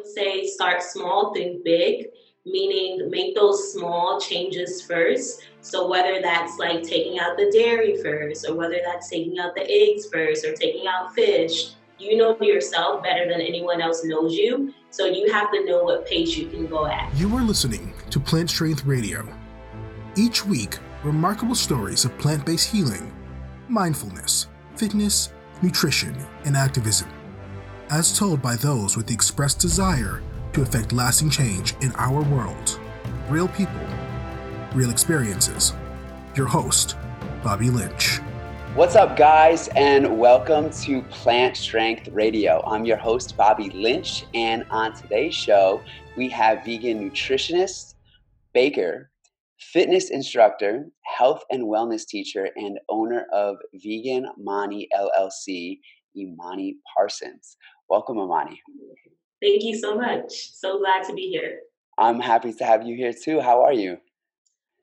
would say start small, think big, meaning make those small changes first. So whether that's like taking out the dairy first, or whether that's taking out the eggs first, or taking out fish, you know yourself better than anyone else knows you. So you have to know what pace you can go at. You are listening to Plant Strength Radio. Each week, remarkable stories of plant based healing, mindfulness, fitness, nutrition, and activism, as told by those with the expressed desire to effect lasting change in our world. Real people, real experiences. Your host, Bobby Lynch. What's up, guys, and welcome to Plant Strength Radio. I'm your host, Bobby Lynch, and on today's show, we have vegan nutritionist, baker, fitness instructor, health and wellness teacher, and owner of Vegan Mani LLC, Imani Parsons. Welcome, Imani. Thank you so much. So glad to be here. I'm happy to have you here too. How are you?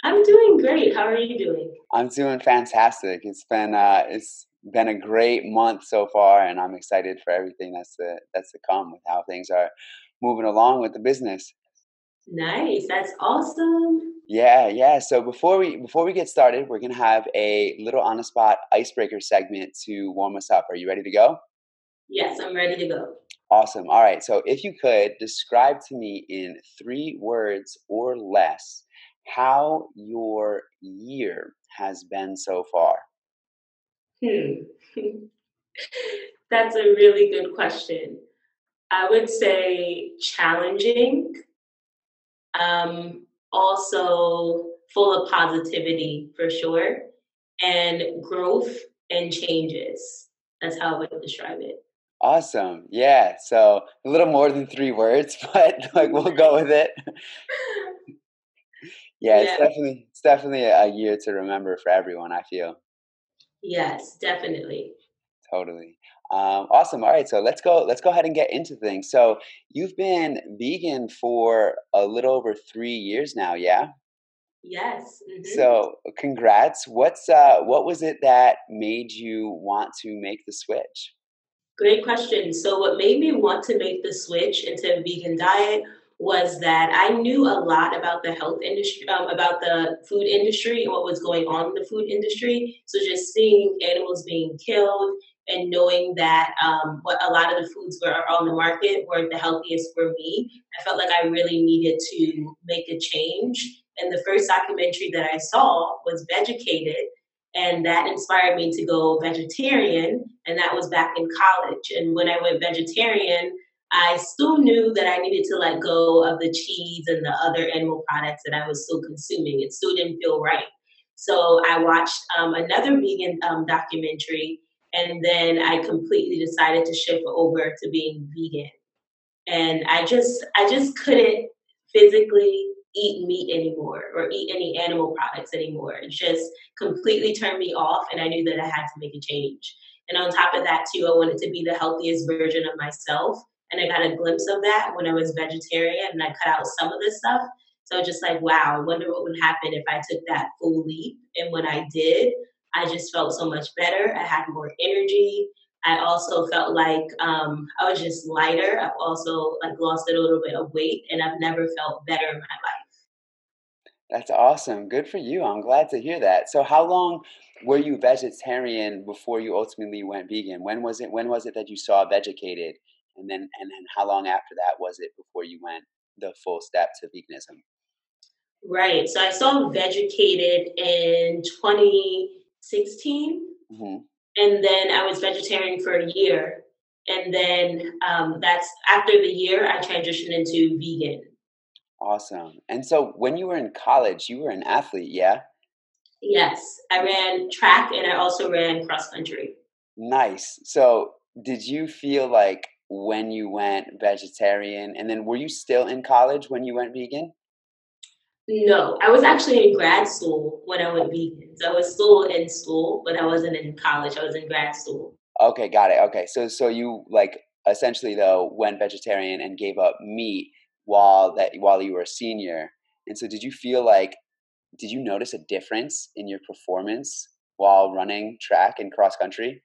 I'm doing great. How are you doing? I'm doing fantastic. It's been uh, it's been a great month so far, and I'm excited for everything that's to, that's to come with how things are moving along with the business. Nice. That's awesome. Yeah, yeah. So before we before we get started, we're gonna have a little on the spot icebreaker segment to warm us up. Are you ready to go? Yes, I'm ready to go. Awesome. All right. So if you could describe to me in three words or less how your year has been so far. Hmm. That's a really good question. I would say challenging, um, also full of positivity for sure, and growth and changes. That's how I would describe it. Awesome. Yeah. So a little more than three words, but like we'll go with it. yeah, yeah, it's definitely it's definitely a year to remember for everyone, I feel. Yes, definitely. Totally. Um, awesome. All right, so let's go. Let's go ahead and get into things. So you've been vegan for a little over three years now, yeah? Yes. Mm-hmm. So congrats. What's uh, what was it that made you want to make the switch? Great question. So, what made me want to make the switch into a vegan diet was that I knew a lot about the health industry, um, about the food industry and what was going on in the food industry. So, just seeing animals being killed and knowing that um, what a lot of the foods were on the market weren't the healthiest for me, I felt like I really needed to make a change. And the first documentary that I saw was Vegucated, and that inspired me to go vegetarian and that was back in college and when i went vegetarian i still knew that i needed to let go of the cheese and the other animal products that i was still consuming it still didn't feel right so i watched um, another vegan um, documentary and then i completely decided to shift over to being vegan and i just i just couldn't physically eat meat anymore or eat any animal products anymore. It just completely turned me off, and I knew that I had to make a change. And on top of that, too, I wanted to be the healthiest version of myself. And I got a glimpse of that when I was vegetarian and I cut out some of this stuff. So just like, wow, I wonder what would happen if I took that full leap. And when I did, I just felt so much better. I had more energy. I also felt like um, I was just lighter. I've also like lost a little bit of weight, and I've never felt better in my life. That's awesome. Good for you. I'm glad to hear that. So how long were you vegetarian before you ultimately went vegan? When was it when was it that you saw Vegucated? And then and then how long after that was it before you went the full step to veganism? Right. So I saw Vegucated in 2016. Mm-hmm. And then I was vegetarian for a year. And then um, that's after the year, I transitioned into vegan. Awesome. And so when you were in college, you were an athlete, yeah? Yes, I ran track and I also ran cross country. Nice. So did you feel like when you went vegetarian and then were you still in college when you went vegan? No, I was actually in grad school when I went vegan. So I was still in school, but I wasn't in college. I was in grad school. Okay, got it. Okay. So so you like essentially though went vegetarian and gave up meat while that while you were a senior. And so did you feel like did you notice a difference in your performance while running track and cross country?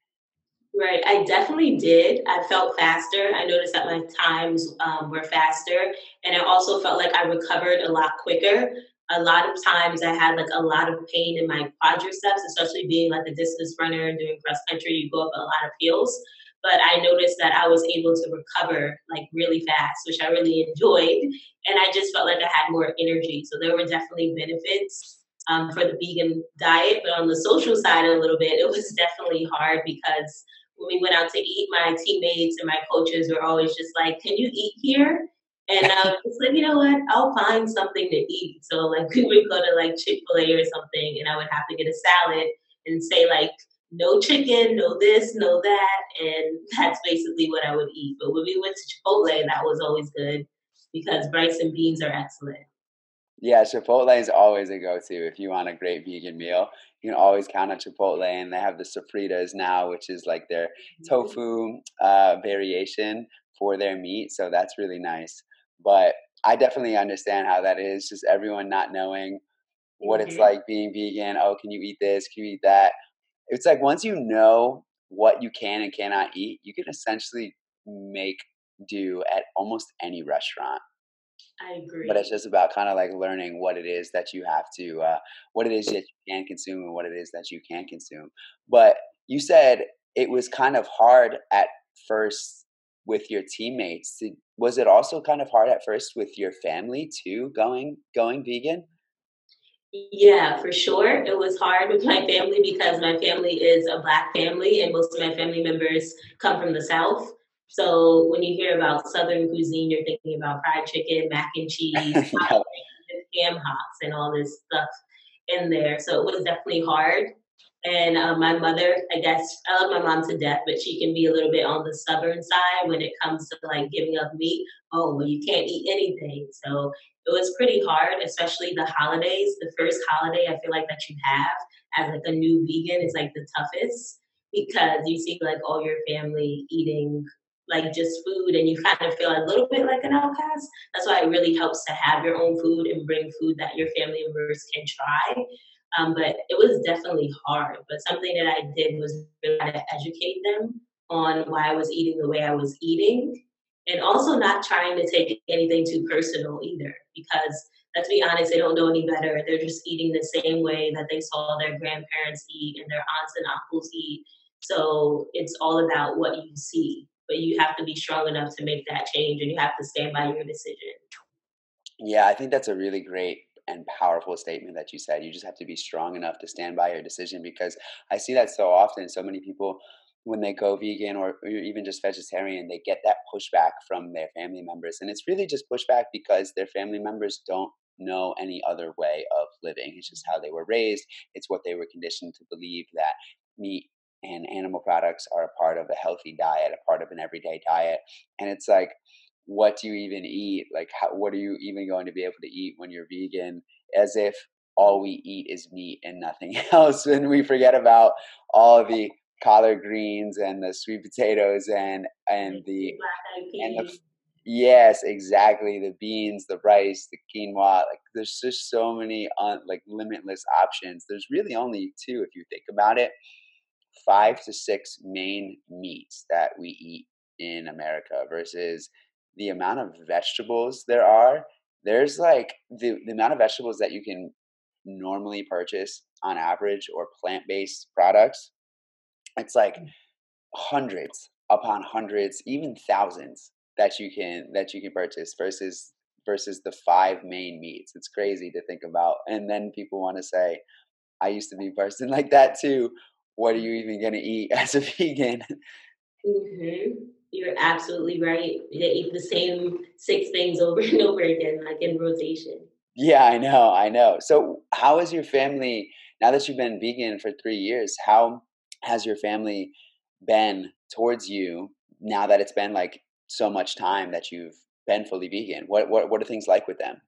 Right, I definitely did. I felt faster. I noticed that my times um, were faster, and I also felt like I recovered a lot quicker. A lot of times, I had like a lot of pain in my quadriceps, especially being like a distance runner doing cross country. You go up a lot of hills, but I noticed that I was able to recover like really fast, which I really enjoyed, and I just felt like I had more energy. So there were definitely benefits um, for the vegan diet, but on the social side a little bit, it was definitely hard because when we went out to eat, my teammates and my coaches were always just like, "Can you eat here?" And um, it's like, you know what? I'll find something to eat. So like we would go to like Chick Fil A or something, and I would have to get a salad and say like, no chicken, no this, no that, and that's basically what I would eat. But when we went to Chipotle, that was always good because rice and beans are excellent. Yeah, Chipotle is always a go-to if you want a great vegan meal. You can always count on Chipotle, and they have the sofritas now, which is like their mm-hmm. tofu uh, variation for their meat. So that's really nice. But I definitely understand how that is. Just everyone not knowing what it's mm-hmm. like being vegan. Oh, can you eat this? Can you eat that? It's like once you know what you can and cannot eat, you can essentially make do at almost any restaurant. I agree. But it's just about kind of like learning what it is that you have to, uh, what it is that you can consume and what it is that you can't consume. But you said it was kind of hard at first with your teammates. Was it also kind of hard at first with your family too, going going vegan? Yeah, for sure. It was hard with my family because my family is a black family and most of my family members come from the South. So when you hear about Southern cuisine, you're thinking about fried chicken, mac and cheese, ham hocks, and all this stuff in there. So it was definitely hard. And uh, my mother, I guess, I love my mom to death, but she can be a little bit on the stubborn side when it comes to like giving up meat. Oh, well, you can't eat anything. So it was pretty hard, especially the holidays. The first holiday I feel like that you have as like a new vegan is like the toughest because you see like all your family eating like just food and you kind of feel a little bit like an outcast. That's why it really helps to have your own food and bring food that your family members can try. Um, but it was definitely hard. But something that I did was really try to educate them on why I was eating the way I was eating. And also not trying to take anything too personal either, because let's be honest, they don't know any better. They're just eating the same way that they saw their grandparents eat and their aunts and uncles eat. So it's all about what you see but you have to be strong enough to make that change and you have to stand by your decision. Yeah, I think that's a really great and powerful statement that you said. You just have to be strong enough to stand by your decision because I see that so often. So many people, when they go vegan or, or even just vegetarian, they get that pushback from their family members. And it's really just pushback because their family members don't know any other way of living. It's just how they were raised, it's what they were conditioned to believe that meat and animal products are a part of a healthy diet, a part of an everyday diet. And it's like, what do you even eat? Like, how, what are you even going to be able to eat when you're vegan? As if all we eat is meat and nothing else. And we forget about all the collard greens and the sweet potatoes and and the and the yes exactly the beans the rice the quinoa like there's just so many un, like limitless options there's really only two if you think about it five to six main meats that we eat in America versus the amount of vegetables there are. There's like the, the amount of vegetables that you can normally purchase on average or plant based products. It's like mm. hundreds upon hundreds, even thousands that you can that you can purchase versus versus the five main meats. It's crazy to think about. And then people want to say, I used to be a person like that too, what are you even going to eat as a vegan? Mm-hmm. You're absolutely right. They eat the same six things over and over again, like in rotation. Yeah, I know, I know. So, how is your family now that you've been vegan for three years? How has your family been towards you now that it's been like so much time that you've been fully vegan? What what what are things like with them?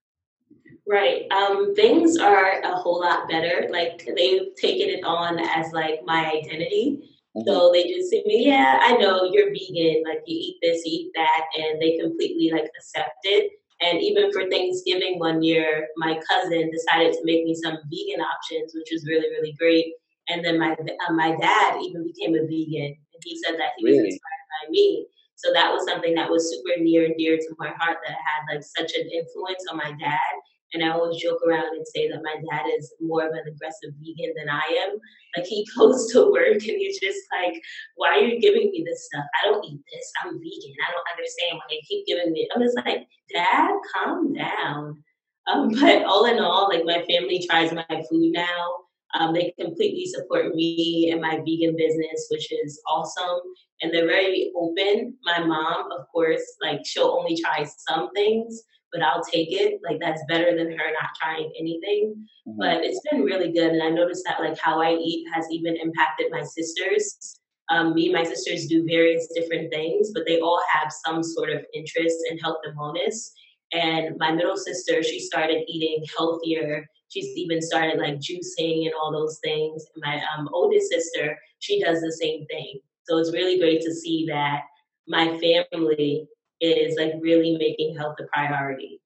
Right. Um, things are a whole lot better. Like they've taken it on as like my identity. Mm-hmm. So they just say me, yeah, I know you're vegan. Like you eat this, you eat that, and they completely like accept it. And even for Thanksgiving one year, my cousin decided to make me some vegan options, which was really really great. And then my uh, my dad even became a vegan, And he said that he really? was inspired by me. So that was something that was super near and dear to my heart that had like such an influence on my dad. And I always joke around and say that my dad is more of an aggressive vegan than I am. Like he goes to work and he's just like, "Why are you giving me this stuff? I don't eat this. I'm vegan. I don't understand why they keep giving me." I'm just like, "Dad, calm down." Um, but all in all, like my family tries my food now. Um, they completely support me and my vegan business, which is awesome. And they're very open. My mom, of course, like she'll only try some things, but I'll take it. Like that's better than her not trying anything. Mm-hmm. But it's been really good. And I noticed that like how I eat has even impacted my sisters. Um, me and my sisters do various different things, but they all have some sort of interest in health and wellness. And my middle sister, she started eating healthier. She's even started like juicing and all those things. And my um, oldest sister, she does the same thing. So it's really great to see that my family is like really making health a priority.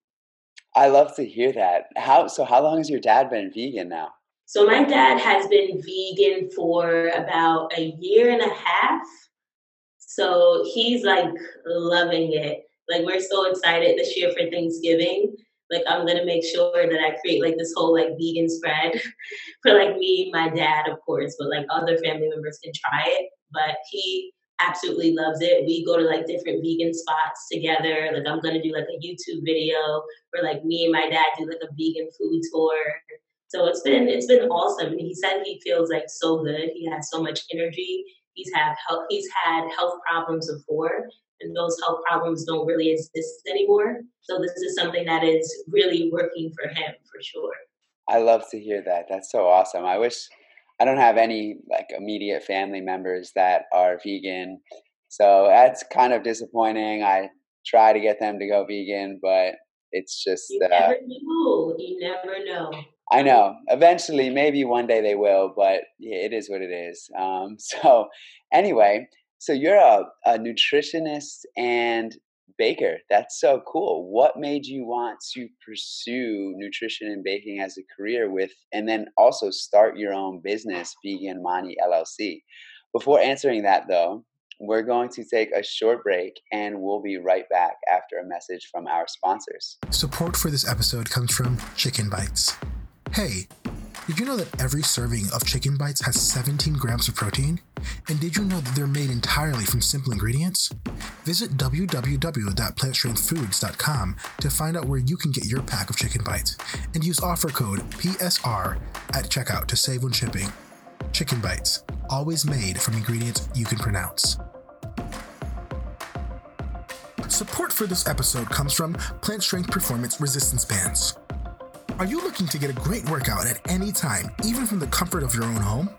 I love to hear that. How so how long has your dad been vegan now? So my dad has been vegan for about a year and a half. So he's like loving it. Like we're so excited this year for Thanksgiving. Like I'm gonna make sure that I create like this whole like vegan spread for like me, my dad, of course, but like other family members can try it. But he absolutely loves it. We go to like different vegan spots together. Like I'm gonna do like a YouTube video where like me and my dad do like a vegan food tour. So it's been it's been awesome. And he said he feels like so good. He has so much energy. He's had health he's had health problems before and those health problems don't really exist anymore. So this is something that is really working for him for sure. I love to hear that. That's so awesome. I wish I don't have any like immediate family members that are vegan. So that's kind of disappointing. I try to get them to go vegan, but it's just you uh, never know. You never know. I know. Eventually, maybe one day they will, but yeah, it is what it is. Um, so, anyway, so you're a, a nutritionist and baker. That's so cool. What made you want to pursue nutrition and baking as a career with, and then also start your own business, Vegan Mani LLC? Before answering that, though, we're going to take a short break and we'll be right back after a message from our sponsors. Support for this episode comes from Chicken Bites. Hey, did you know that every serving of chicken bites has 17 grams of protein? And did you know that they're made entirely from simple ingredients? Visit www.plantstrengthfoods.com to find out where you can get your pack of chicken bites and use offer code PSR at checkout to save when shipping. Chicken bites, always made from ingredients you can pronounce. Support for this episode comes from Plant Strength Performance Resistance Bands. Are you looking to get a great workout at any time, even from the comfort of your own home?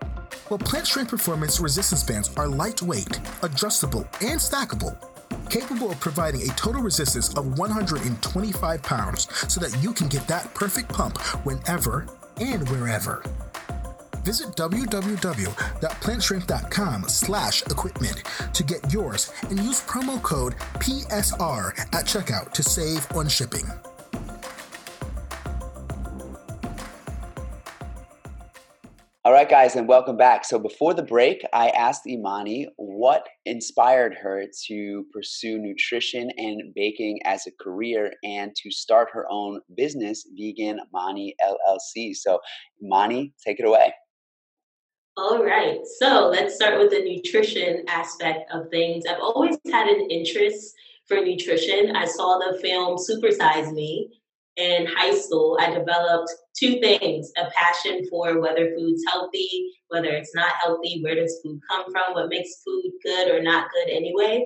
Well, Plant Strength Performance resistance bands are lightweight, adjustable, and stackable, capable of providing a total resistance of 125 pounds so that you can get that perfect pump whenever and wherever. Visit www.plantstrength.com slash equipment to get yours and use promo code PSR at checkout to save on shipping. All right, guys, and welcome back. So, before the break, I asked Imani what inspired her to pursue nutrition and baking as a career and to start her own business, Vegan Mani LLC. So, Imani, take it away. All right, so let's start with the nutrition aspect of things. I've always had an interest for nutrition. I saw the film Super Size Me, in high school, I developed two things a passion for whether food's healthy, whether it's not healthy, where does food come from, what makes food good or not good anyway.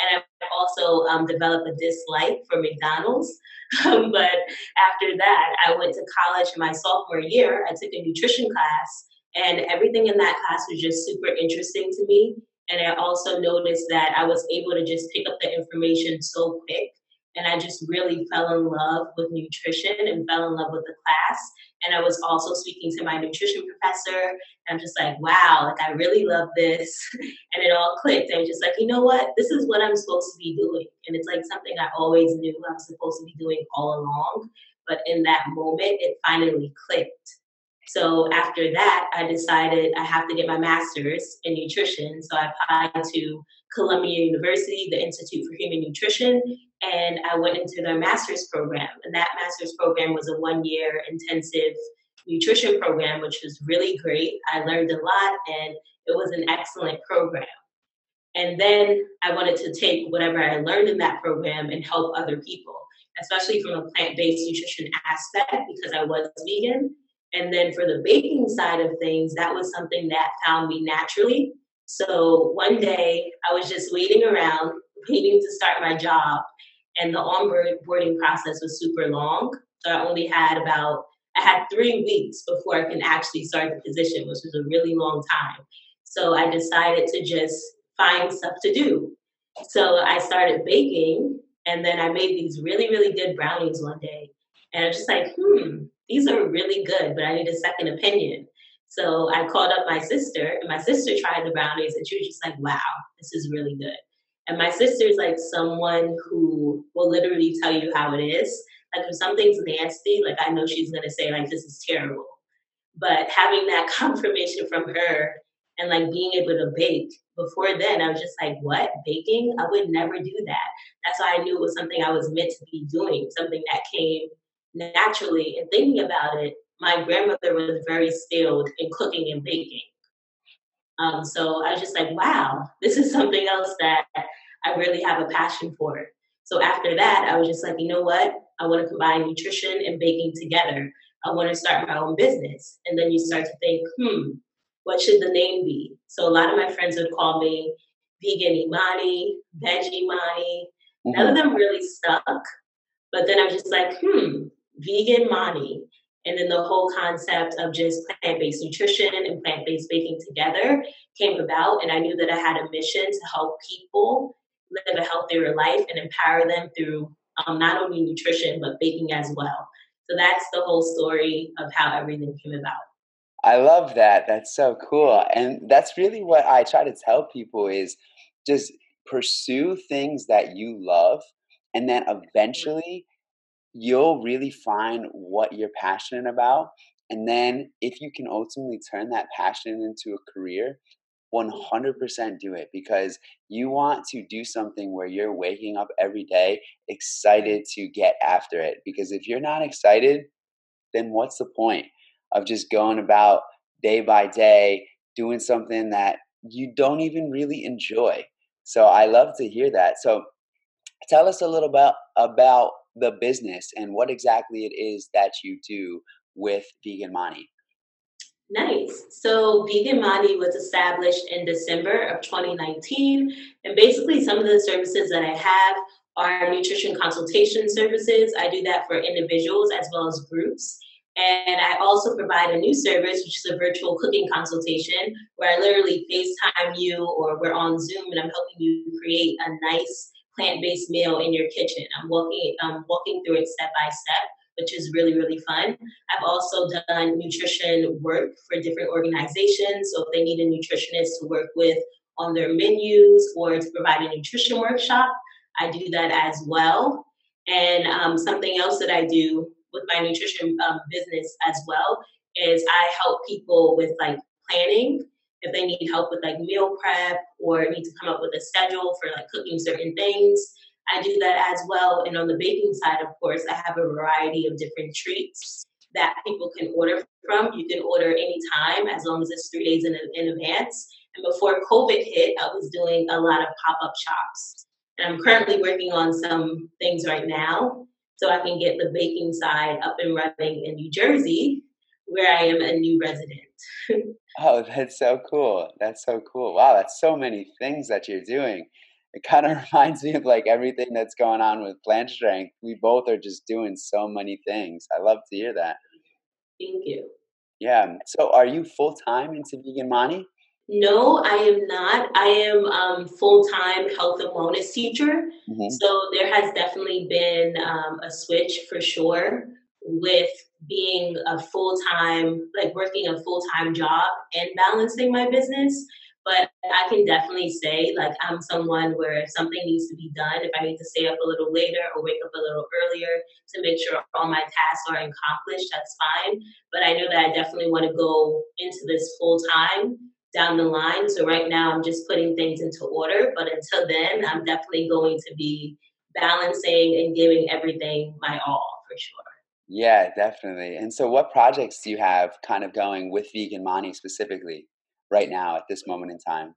And I also um, developed a dislike for McDonald's. but after that, I went to college in my sophomore year. I took a nutrition class, and everything in that class was just super interesting to me. And I also noticed that I was able to just pick up the information so quick and I just really fell in love with nutrition and fell in love with the class. And I was also speaking to my nutrition professor. And I'm just like, wow, like I really love this. And it all clicked. I'm just like, you know what? This is what I'm supposed to be doing. And it's like something I always knew I was supposed to be doing all along. But in that moment, it finally clicked. So after that, I decided I have to get my master's in nutrition. So I applied to Columbia University, the Institute for Human Nutrition, and I went into their master's program. And that master's program was a one year intensive nutrition program, which was really great. I learned a lot and it was an excellent program. And then I wanted to take whatever I learned in that program and help other people, especially from a plant based nutrition aspect because I was vegan. And then for the baking side of things, that was something that found me naturally. So one day I was just waiting around, waiting to start my job, and the onboarding process was super long. So I only had about I had three weeks before I can actually start the position, which was a really long time. So I decided to just find stuff to do. So I started baking, and then I made these really, really good brownies one day. And I was just like, hmm, these are really good, but I need a second opinion. So I called up my sister, and my sister tried the brownies, and she was just like, wow, this is really good. And my sister is like someone who will literally tell you how it is. Like if something's nasty, like I know she's gonna say like this is terrible. But having that confirmation from her and like being able to bake before then, I was just like, what baking? I would never do that. That's why I knew it was something I was meant to be doing, something that came naturally. And thinking about it, my grandmother was very skilled in cooking and baking. Um, so I was just like, wow, this is something else that I really have a passion for. So after that, I was just like, you know what? I want to combine nutrition and baking together. I want to start my own business. And then you start to think, hmm, what should the name be? So a lot of my friends would call me vegan Imani, veggie Imani. Mm-hmm. None of them really stuck. But then I was just like, hmm, vegan Mani. And then the whole concept of just plant based nutrition and plant based baking together came about. And I knew that I had a mission to help people live a healthier life and empower them through um, not only nutrition, but baking as well. So that's the whole story of how everything came about. I love that. That's so cool. And that's really what I try to tell people is just pursue things that you love and then eventually you'll really find what you're passionate about and then if you can ultimately turn that passion into a career 100% do it because you want to do something where you're waking up every day excited to get after it because if you're not excited then what's the point of just going about day by day doing something that you don't even really enjoy. So I love to hear that. So tell us a little bit about the business and what exactly it is that you do with Vegan Mani. Nice. So Vegan Mani was established in December of 2019. And basically, some of the services that I have are nutrition consultation services. I do that for individuals as well as groups. And I also provide a new service, which is a virtual cooking consultation, where I literally FaceTime you or we're on Zoom and I'm helping you create a nice plant-based meal in your kitchen. I'm walking, I'm walking through it step by step, which is really, really fun. I've also done nutrition work for different organizations. So if they need a nutritionist to work with on their menus or to provide a nutrition workshop, I do that as well. And um, something else that I do with my nutrition um, business as well is I help people with like planning if they need help with like meal prep or need to come up with a schedule for like cooking certain things. I do that as well. And on the baking side, of course, I have a variety of different treats that people can order from. You can order anytime as long as it's three days in, in advance. And before COVID hit, I was doing a lot of pop up shops. And I'm currently working on some things right now so I can get the baking side up and running in New Jersey, where I am a new resident. oh, that's so cool. That's so cool. Wow, that's so many things that you're doing. It kind of reminds me of like everything that's going on with Plant Strength. We both are just doing so many things. I love to hear that. Thank you. Yeah. So are you full time into Vegan Mani? No, I am not. I am um, full time health and wellness teacher. Mm-hmm. So there has definitely been um, a switch for sure with being a full time, like working a full time job and balancing my business. but I can definitely say like I'm someone where if something needs to be done, if I need to stay up a little later or wake up a little earlier to make sure all my tasks are accomplished, that's fine. But I know that I definitely want to go into this full time down the line. So right now I'm just putting things into order. But until then, I'm definitely going to be balancing and giving everything my all for sure. Yeah, definitely. And so, what projects do you have kind of going with Vegan Mani specifically right now at this moment in time?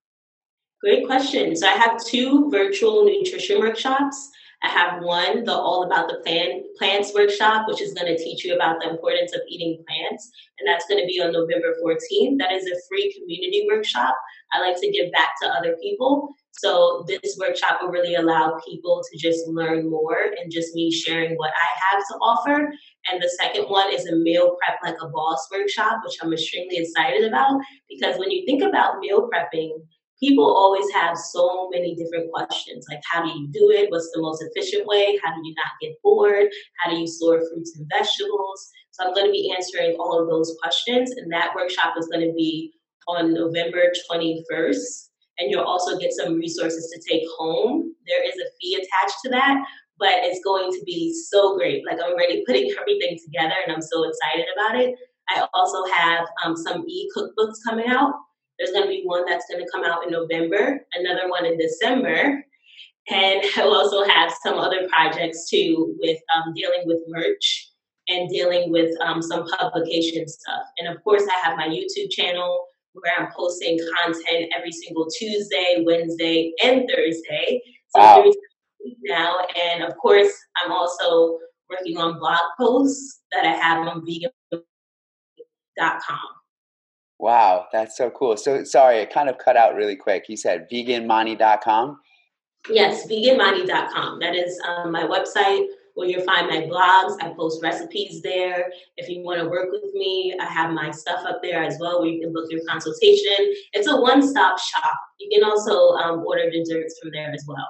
Great question. So, I have two virtual nutrition workshops. I have one, the All About the Plant, Plants workshop, which is going to teach you about the importance of eating plants. And that's going to be on November 14th. That is a free community workshop. I like to give back to other people. So this workshop will really allow people to just learn more and just me sharing what I have to offer. And the second one is a meal prep like a boss workshop, which I'm extremely excited about because when you think about meal prepping, people always have so many different questions like how do you do it what's the most efficient way how do you not get bored how do you store fruits and vegetables so i'm going to be answering all of those questions and that workshop is going to be on november 21st and you'll also get some resources to take home. There is a fee attached to that, but it's going to be so great. Like I'm already putting everything together and I'm so excited about it. I also have um, some e cookbooks coming out. There's going to be one that's going to come out in November, another one in December. And I'll also have some other projects too with um, dealing with merch and dealing with um, some publication stuff. And of course, I have my YouTube channel where I'm posting content every single Tuesday, Wednesday, and Thursday. So wow. now, and of course, I'm also working on blog posts that I have on vegan.com. Wow, that's so cool. So sorry, it kind of cut out really quick. You said veganmani.com? Yes, veganmani.com. That is um, my website where you'll find my blogs. I post recipes there. If you want to work with me, I have my stuff up there as well where you can book your consultation. It's a one stop shop. You can also um, order desserts from there as well.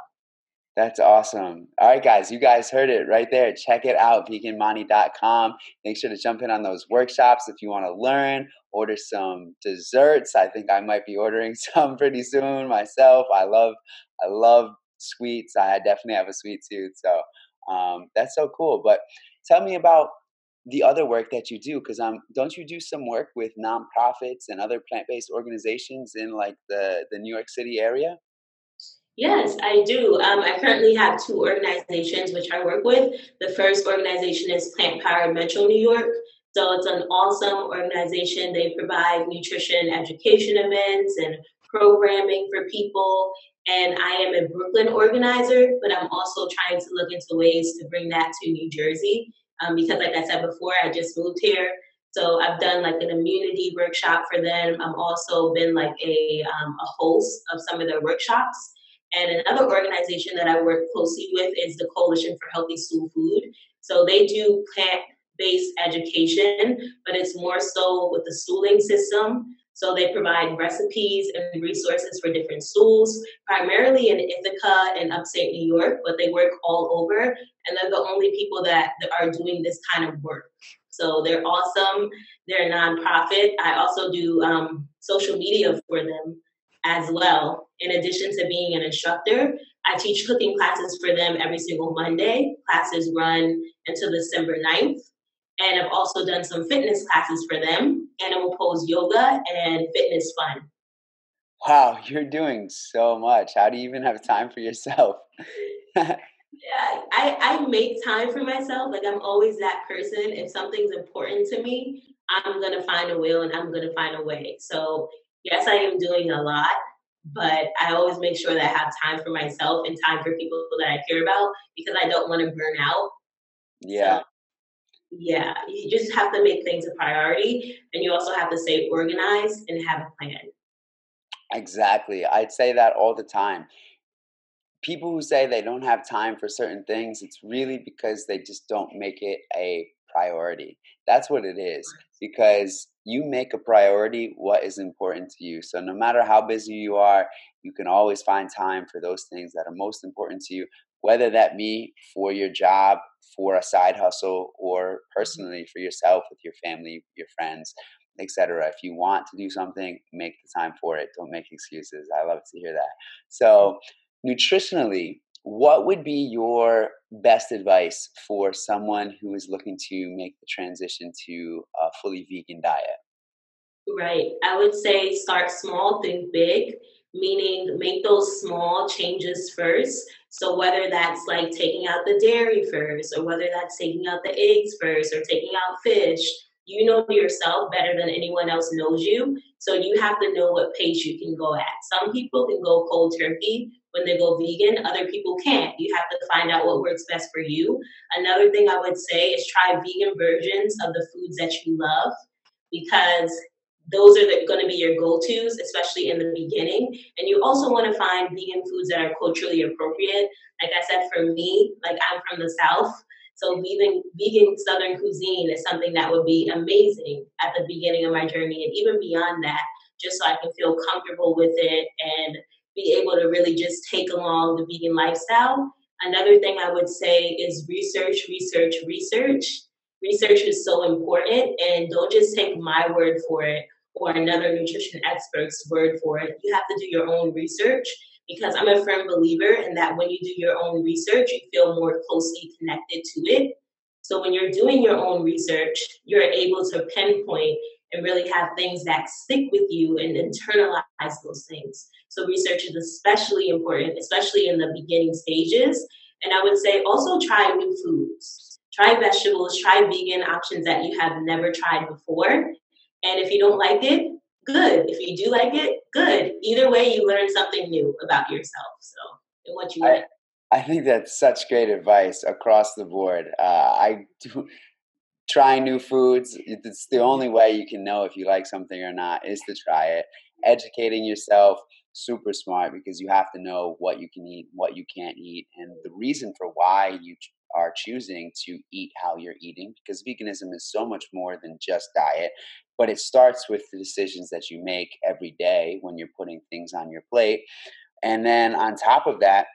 That's awesome. All right, guys, you guys heard it right there. Check it out, veganmani.com. Make sure to jump in on those workshops if you want to learn. Order some desserts. I think I might be ordering some pretty soon myself. I love, I love sweets. I definitely have a sweet tooth, so um, that's so cool. But tell me about the other work that you do because um don't you do some work with nonprofits and other plant-based organizations in like the the New York City area? Yes, I do. Um, I currently have two organizations which I work with. The first organization is Plant Powered Metro New York. So it's an awesome organization. They provide nutrition education events and programming for people. And I am a Brooklyn organizer, but I'm also trying to look into ways to bring that to New Jersey. Um, because, like I said before, I just moved here. So I've done like an immunity workshop for them. I've also been like a, um, a host of some of their workshops. And another organization that I work closely with is the Coalition for Healthy School Food. So they do plant based education, but it's more so with the stooling system. So they provide recipes and resources for different stools, primarily in Ithaca and upstate New York, but they work all over. And they're the only people that, that are doing this kind of work. So they're awesome. They're a nonprofit. I also do um, social media for them as well. In addition to being an instructor, I teach cooking classes for them every single Monday. Classes run until December 9th. And I've also done some fitness classes for them, animal pose yoga and fitness fun. Wow, you're doing so much. How do you even have time for yourself? yeah, I, I make time for myself. Like I'm always that person. If something's important to me, I'm gonna find a will and I'm gonna find a way. So yes, I am doing a lot, but I always make sure that I have time for myself and time for people that I care about because I don't want to burn out. Yeah. So yeah, you just have to make things a priority and you also have to stay organized and have a plan. Exactly. I'd say that all the time. People who say they don't have time for certain things, it's really because they just don't make it a priority. That's what it is. Because you make a priority what is important to you. So no matter how busy you are, you can always find time for those things that are most important to you, whether that be for your job, for a side hustle, or mm-hmm. personally for yourself with your family, your friends. etc. If you want to do something, make the time for it. Don't make excuses. I love to hear that. So, nutritionally, what would be your best advice for someone who is looking to make the transition to a fully vegan diet? Right. I would say start small, think big, meaning make those small changes first. So whether that's like taking out the dairy first, or whether that's taking out the eggs first, or taking out fish, you know yourself better than anyone else knows you. So you have to know what pace you can go at. Some people can go cold turkey when they go vegan, other people can't. You have to find out what works best for you. Another thing I would say is try vegan versions of the foods that you love because those are going to be your go-to's especially in the beginning and you also want to find vegan foods that are culturally appropriate like i said for me like i'm from the south so vegan vegan southern cuisine is something that would be amazing at the beginning of my journey and even beyond that just so i can feel comfortable with it and be able to really just take along the vegan lifestyle another thing i would say is research research research research is so important and don't just take my word for it or another nutrition expert's word for it. You have to do your own research because I'm a firm believer in that when you do your own research, you feel more closely connected to it. So when you're doing your own research, you're able to pinpoint and really have things that stick with you and internalize those things. So research is especially important, especially in the beginning stages. And I would say also try new foods. Try vegetables, try vegan options that you have never tried before and if you don't like it, good. If you do like it, good. Either way, you learn something new about yourself. So, and what you I, like. I think that's such great advice across the board. Uh, I do try new foods. It's the mm-hmm. only way you can know if you like something or not is to try it. Educating yourself, super smart because you have to know what you can eat, what you can't eat, and the reason for why you are choosing to eat how you're eating because veganism is so much more than just diet but it starts with the decisions that you make every day when you're putting things on your plate and then on top of that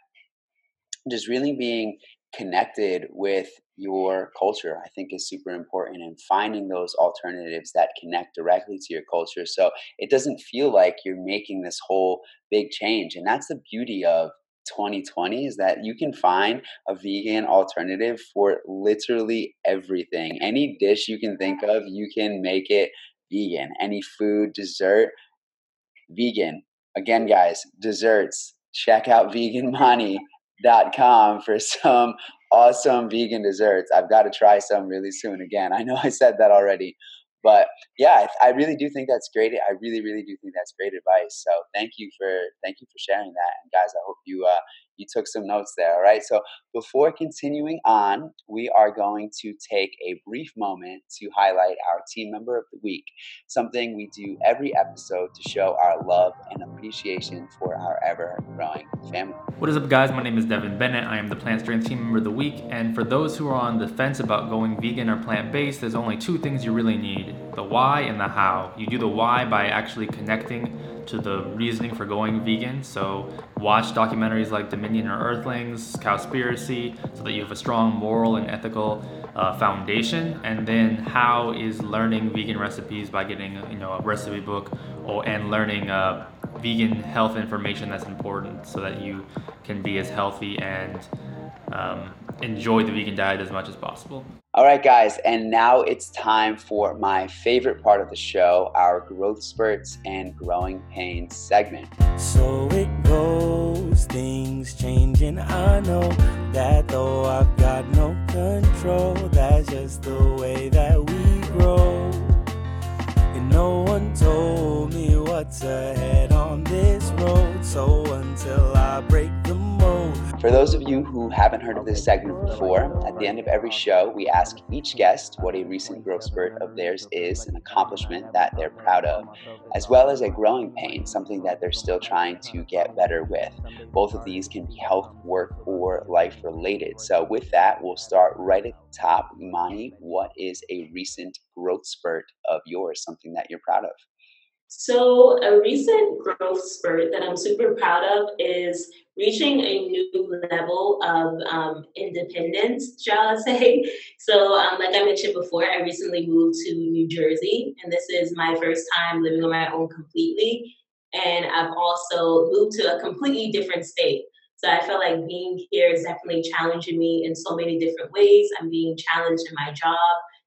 just really being connected with your culture i think is super important and finding those alternatives that connect directly to your culture so it doesn't feel like you're making this whole big change and that's the beauty of 2020 is that you can find a vegan alternative for literally everything. Any dish you can think of, you can make it vegan. Any food, dessert, vegan. Again, guys, desserts. Check out veganmani.com for some awesome vegan desserts. I've got to try some really soon again. I know I said that already, but yeah, I, I, really do think that's great. I really, really do think that's great advice. So thank you for thank you for sharing that. And guys, I hope you uh, you took some notes there. All right. So before continuing on, we are going to take a brief moment to highlight our team member of the week, something we do every episode to show our love and appreciation for our ever growing family. What is up, guys? My name is Devin Bennett. I am the Plant Strength Team Member of the Week. And for those who are on the fence about going vegan or plant based, there's only two things you really need the why and the how. You do the why by actually connecting to the reasoning for going vegan. So watch documentaries like Dominion or Earthlings, Cowspiracy, so that you have a strong moral and ethical uh, foundation. And then how is learning vegan recipes by getting you know a recipe book or and learning uh, vegan health information that's important so that you can be as healthy and um, enjoy the vegan diet as much as possible. All right, guys, and now it's time for my favorite part of the show our growth spurts and growing pains segment. So it goes, things changing. I know that though I've got no control, that's just the way that we grow. And no one told me what's ahead on this road, so until I break for those of you who haven't heard of this segment before, at the end of every show, we ask each guest what a recent growth spurt of theirs is, an accomplishment that they're proud of, as well as a growing pain, something that they're still trying to get better with. Both of these can be health, work, or life related. So, with that, we'll start right at the top. Imani, what is a recent growth spurt of yours, something that you're proud of? So, a recent growth spurt that I'm super proud of is reaching a new level of um, independence, shall I say. So, um, like I mentioned before, I recently moved to New Jersey, and this is my first time living on my own completely. And I've also moved to a completely different state. So I feel like being here is definitely challenging me in so many different ways. I'm being challenged in my job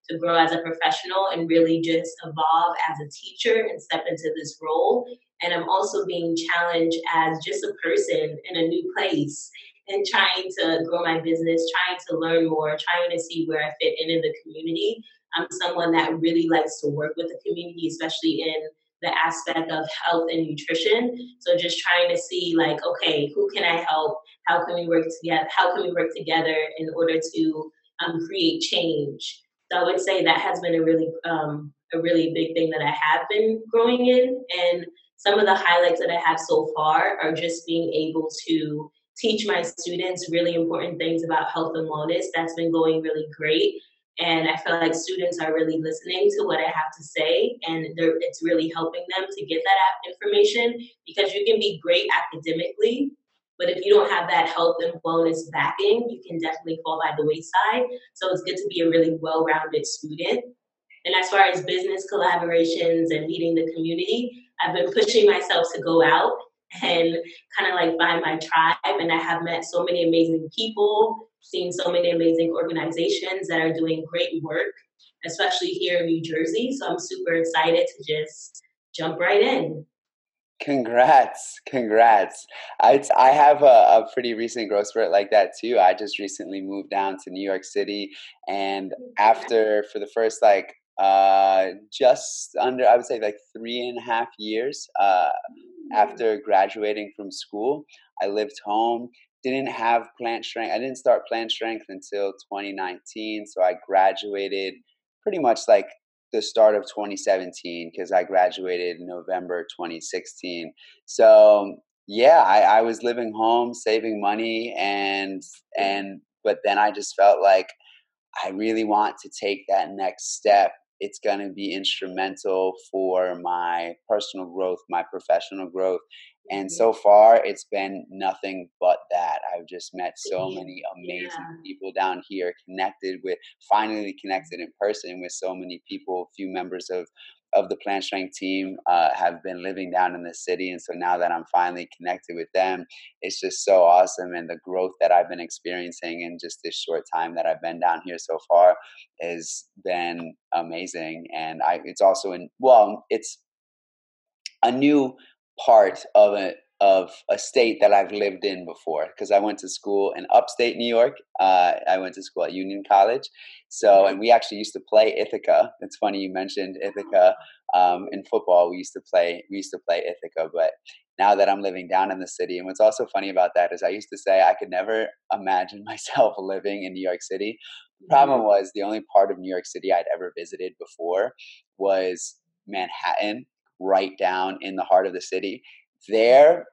to grow as a professional and really just evolve as a teacher and step into this role. And I'm also being challenged as just a person in a new place and trying to grow my business, trying to learn more, trying to see where I fit in in the community. I'm someone that really likes to work with the community, especially in the aspect of health and nutrition. So just trying to see like, okay, who can I help? How can we work together? How can we work together in order to um, create change? So I would say that has been a really um, a really big thing that I have been growing in. And some of the highlights that I have so far are just being able to teach my students really important things about health and wellness. That's been going really great. And I feel like students are really listening to what I have to say, and it's really helping them to get that information because you can be great academically, but if you don't have that health and wellness backing, you can definitely fall by the wayside. So it's good to be a really well rounded student. And as far as business collaborations and meeting the community, I've been pushing myself to go out and kind of like find my tribe. And I have met so many amazing people, seen so many amazing organizations that are doing great work, especially here in New Jersey. So I'm super excited to just jump right in. Congrats, congrats. I, I have a, a pretty recent growth spurt like that too. I just recently moved down to New York City, and oh, after, for the first like uh, just under, I would say like three and a half years uh, after graduating from school, I lived home. Didn't have plant strength. I didn't start plant strength until 2019. So I graduated pretty much like the start of 2017 because I graduated in November 2016. So yeah, I, I was living home, saving money, and and but then I just felt like I really want to take that next step. It's going to be instrumental for my personal growth, my professional growth, and mm-hmm. so far, it's been nothing but that. I've just met so many amazing yeah. people down here, connected with, finally connected mm-hmm. in person with so many people. a Few members of of the Plant Strength team uh, have been living down in the city, and so now that I'm finally connected with them, it's just so awesome. And the growth that I've been experiencing in just this short time that I've been down here so far has been amazing. And I, it's also in well, it's a new part of a of a state that I've lived in before because I went to school in upstate New York. Uh, I went to school at Union College, so and we actually used to play Ithaca. It's funny you mentioned Ithaca um, in football. We used to play we used to play Ithaca, but now that I'm living down in the city, and what's also funny about that is I used to say I could never imagine myself living in New York City. The problem mm-hmm. was the only part of New York City I'd ever visited before was Manhattan right down in the heart of the city. There,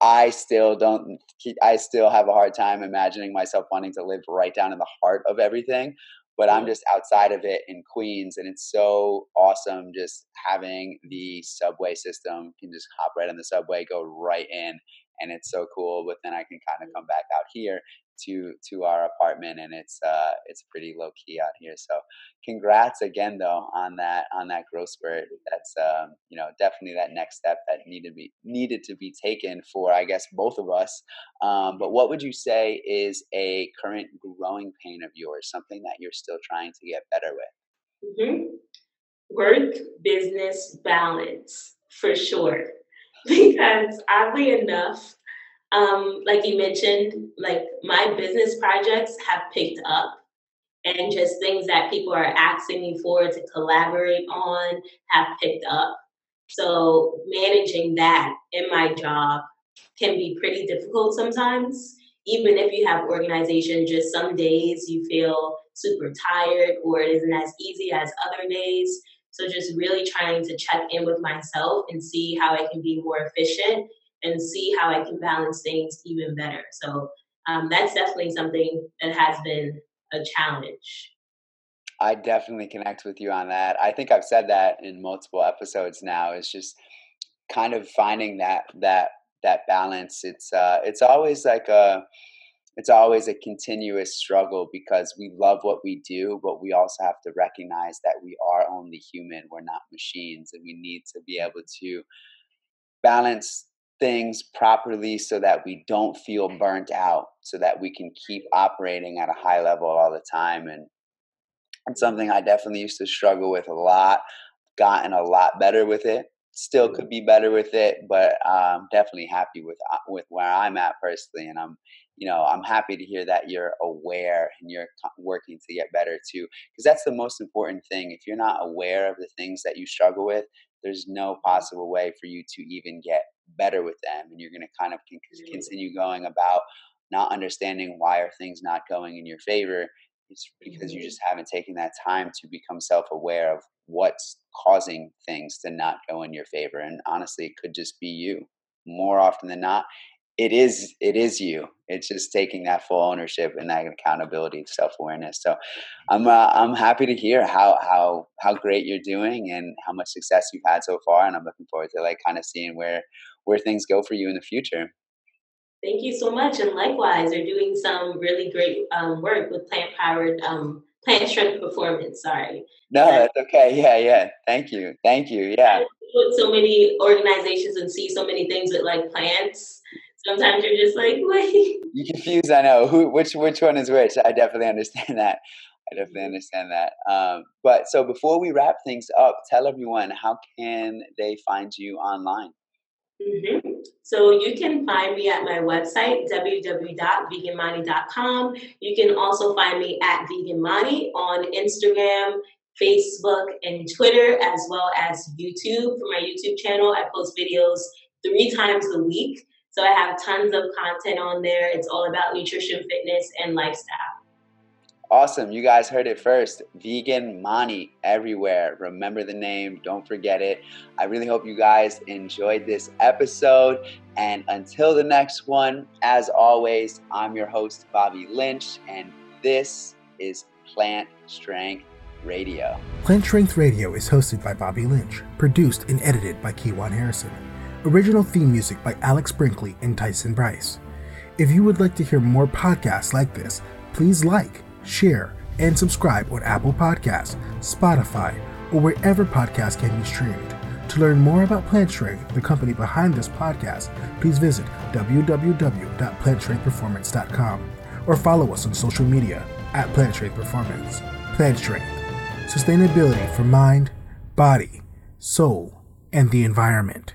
I still don't. I still have a hard time imagining myself wanting to live right down in the heart of everything. But I'm just outside of it in Queens, and it's so awesome just having the subway system. You can just hop right on the subway, go right in, and it's so cool. But then I can kind of come back out here to to our apartment and it's uh it's pretty low key out here. So congrats again though on that on that growth spurt. That's um you know definitely that next step that needed to be needed to be taken for i guess both of us. Um but what would you say is a current growing pain of yours something that you're still trying to get better with? Mm-hmm. work business balance for sure. Because oddly enough um, like you mentioned, like my business projects have picked up and just things that people are asking me for to collaborate on have picked up. So managing that in my job can be pretty difficult sometimes. Even if you have organization, just some days you feel super tired or it isn't as easy as other days. So just really trying to check in with myself and see how I can be more efficient and see how I can balance things even better. So um, that's definitely something that has been a challenge. I definitely connect with you on that. I think I've said that in multiple episodes now. It's just kind of finding that that that balance. It's uh, it's always like a it's always a continuous struggle because we love what we do, but we also have to recognize that we are only human. We're not machines, and we need to be able to balance things properly so that we don't feel mm. burnt out, so that we can keep operating at a high level all the time. And it's something I definitely used to struggle with a lot, gotten a lot better with it. Still mm. could be better with it, but I'm definitely happy with uh, with where I'm at personally, and I'm you know i'm happy to hear that you're aware and you're working to get better too because that's the most important thing if you're not aware of the things that you struggle with there's no possible way for you to even get better with them and you're going to kind of continue going about not understanding why are things not going in your favor it's because you mm-hmm. just haven't taken that time to become self-aware of what's causing things to not go in your favor and honestly it could just be you more often than not it is it is you. It's just taking that full ownership and that accountability self-awareness. So i'm uh, i'm happy to hear how how how great you're doing and how much success you've had so far and i'm looking forward to like kind of seeing where where things go for you in the future. Thank you so much and likewise you're doing some really great um, work with plant powered um, plant strength performance sorry. No that's okay. Yeah yeah. Thank you. Thank you. Yeah. With so many organizations and see so many things with like plants sometimes you're just like, wait. You confused, I know. Who which which one is which? I definitely understand that. I definitely understand that. Um, but so before we wrap things up, tell everyone how can they find you online? Mm-hmm. So you can find me at my website, www.veganmani.com. You can also find me at veganmani on Instagram, Facebook, and Twitter, as well as YouTube. For my YouTube channel, I post videos three times a week. So I have tons of content on there. It's all about nutrition, fitness, and lifestyle. Awesome. You guys heard it first. Vegan Mani everywhere. Remember the name. Don't forget it. I really hope you guys enjoyed this episode. And until the next one, as always, I'm your host, Bobby Lynch, and this is Plant Strength Radio. Plant Strength Radio is hosted by Bobby Lynch, produced and edited by Kiwan Harrison. Original theme music by Alex Brinkley and Tyson Bryce. If you would like to hear more podcasts like this, please like, share, and subscribe on Apple Podcasts, Spotify, or wherever podcasts can be streamed. To learn more about Plant Strength, the company behind this podcast, please visit www.plantstrengthperformance.com or follow us on social media at Plant Strength Performance. Plant Strength, sustainability for mind, body, soul, and the environment.